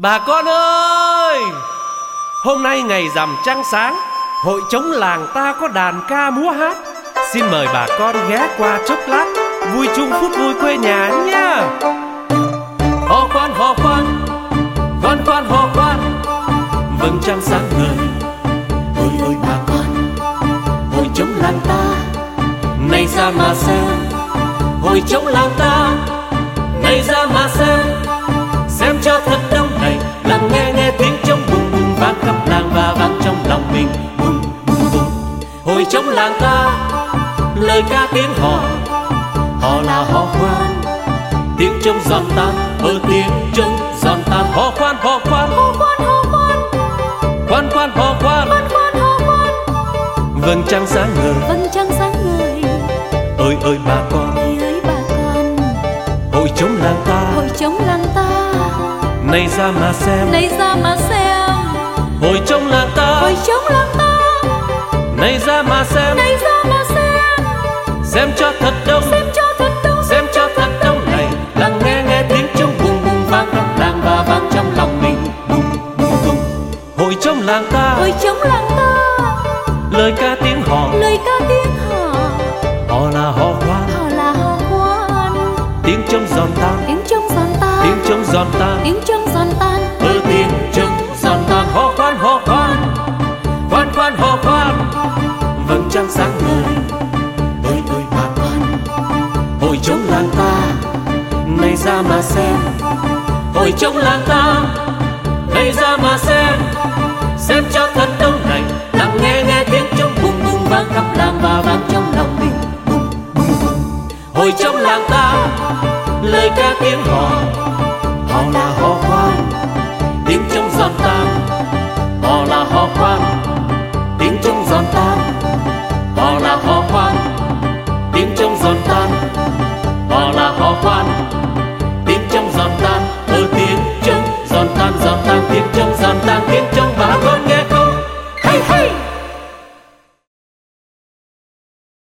Bà con ơi, Hôm nay ngày rằm trăng sáng, Hội chống làng ta có đàn ca múa hát. Xin mời bà con ghé qua chốc lát, Vui chung phút vui quê nhà nha Hò khoan hò khoan Khoan khoan, hò khoan. Vầng trăng sáng ngời, Ôi ôi bà con. Hội chống làng ta, nay ra mà xem Hội chống làng ta, nay ra mà Xem Chống làng ta. Lời ca tiếng hò Hò là hò khoan. Tiếng trống giòn tan Ở tiếng trống giòn tan. Hò khoan hò khoan. Hò khoan hò khoan. Khoan khoan hò khoan. Khoan khoan hò khoan. Vầng trăng sáng ngời. Vầng trăng sáng ngời. Ơi ơi bà con. Ơi ơi bà con. Hội chống làng ta. Hội chống làng ta. Này ra mà xem. Này ra mà xem ra mà xem. Này ra mà xem. Xem cho thật đông. Xem cho thật đông. Xem cho thật đông này. Lắng nghe nghe tiếng trống bùng bùng Vang khắp làng và vang trong lòng mình. Bùng bùng bùng. Hội chống làng ta. Hội chống làng ta. Lời ca tiếng hò. Lời ca tiếng hò. Hò là hò khoan hò là hò khoan Tiếng trống giòn tan. Tiếng trống giòn tan. Tiếng trống giòn tan. Tiếng trống giòn tan trăng sáng ngời Ơi ơi bà con, Hồi chống làng ta Này ra mà xem. Hồi chống làng ta Này ra mà xem. Xem cho thật đông này Lắng nghe nghe tiếng trống bùng bùng Vang khắp làng và vang trong lòng mình. Bùng bùng bùng hồi chống làng ta, Lời ca tiếng hò